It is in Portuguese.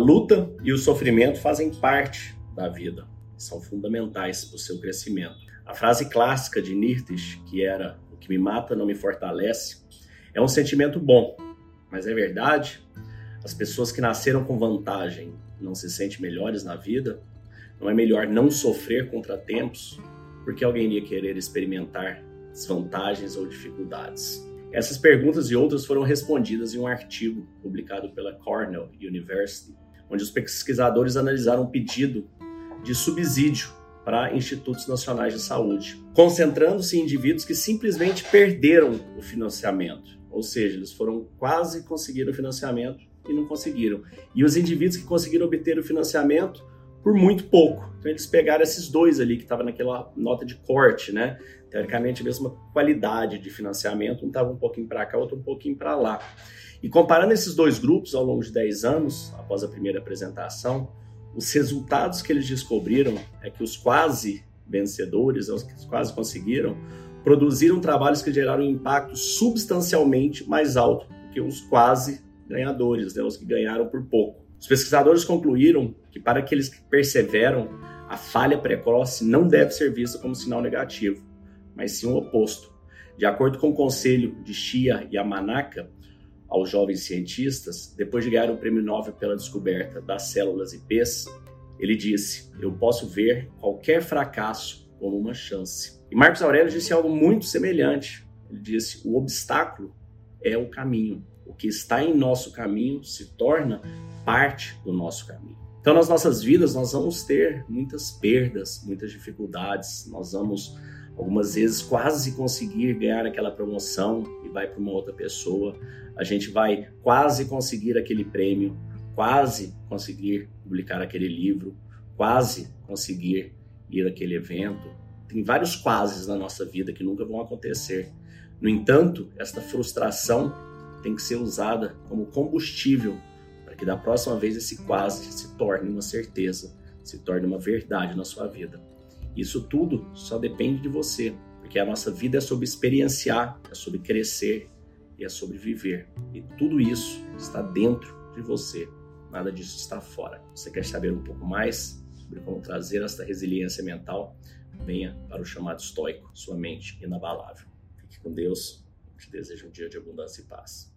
luta e o sofrimento fazem parte da vida, são fundamentais para o seu crescimento. A frase clássica de Nietzsche, que era o que me mata não me fortalece, é um sentimento bom, mas é verdade? As pessoas que nasceram com vantagem não se sentem melhores na vida? Não é melhor não sofrer contratempos? Porque alguém iria querer experimentar desvantagens ou dificuldades? Essas perguntas e outras foram respondidas em um artigo publicado pela Cornell University, onde os pesquisadores analisaram um pedido de subsídio para institutos nacionais de saúde, concentrando-se em indivíduos que simplesmente perderam o financiamento, ou seja, eles foram quase conseguir o financiamento e não conseguiram. E os indivíduos que conseguiram obter o financiamento por muito pouco. Então eles pegaram esses dois ali que estavam naquela nota de corte, né? Teoricamente a mesma qualidade de financiamento, um estava um pouquinho para cá, outro um pouquinho para lá. E comparando esses dois grupos ao longo de 10 anos, após a primeira apresentação, os resultados que eles descobriram é que os quase vencedores, os que quase conseguiram, produziram trabalhos que geraram um impacto substancialmente mais alto do que os quase ganhadores, né, os que ganharam por pouco. Os pesquisadores concluíram que para aqueles que perseveram, a falha precoce não deve ser vista como sinal negativo, mas sim o oposto. De acordo com o conselho de Shia Yamanaka, aos jovens cientistas, depois de ganhar o prêmio Nobel pela descoberta das células IPs, ele disse: Eu posso ver qualquer fracasso como uma chance. E Marcos Aurélio disse algo muito semelhante. Ele disse: O obstáculo é o caminho. O que está em nosso caminho se torna parte do nosso caminho. Então, nas nossas vidas, nós vamos ter muitas perdas, muitas dificuldades, nós vamos algumas vezes quase conseguir ganhar aquela promoção e vai para uma outra pessoa. A gente vai quase conseguir aquele prêmio, quase conseguir publicar aquele livro, quase conseguir ir àquele evento. Tem vários quases na nossa vida que nunca vão acontecer. No entanto, esta frustração tem que ser usada como combustível que da próxima vez esse quase se torne uma certeza, se torne uma verdade na sua vida. Isso tudo só depende de você, porque a nossa vida é sobre experienciar, é sobre crescer e é sobre viver. E tudo isso está dentro de você, nada disso está fora. Você quer saber um pouco mais sobre como trazer essa resiliência mental? Venha para o chamado estoico, sua mente inabalável. Fique com Deus, te desejo um dia de abundância e paz.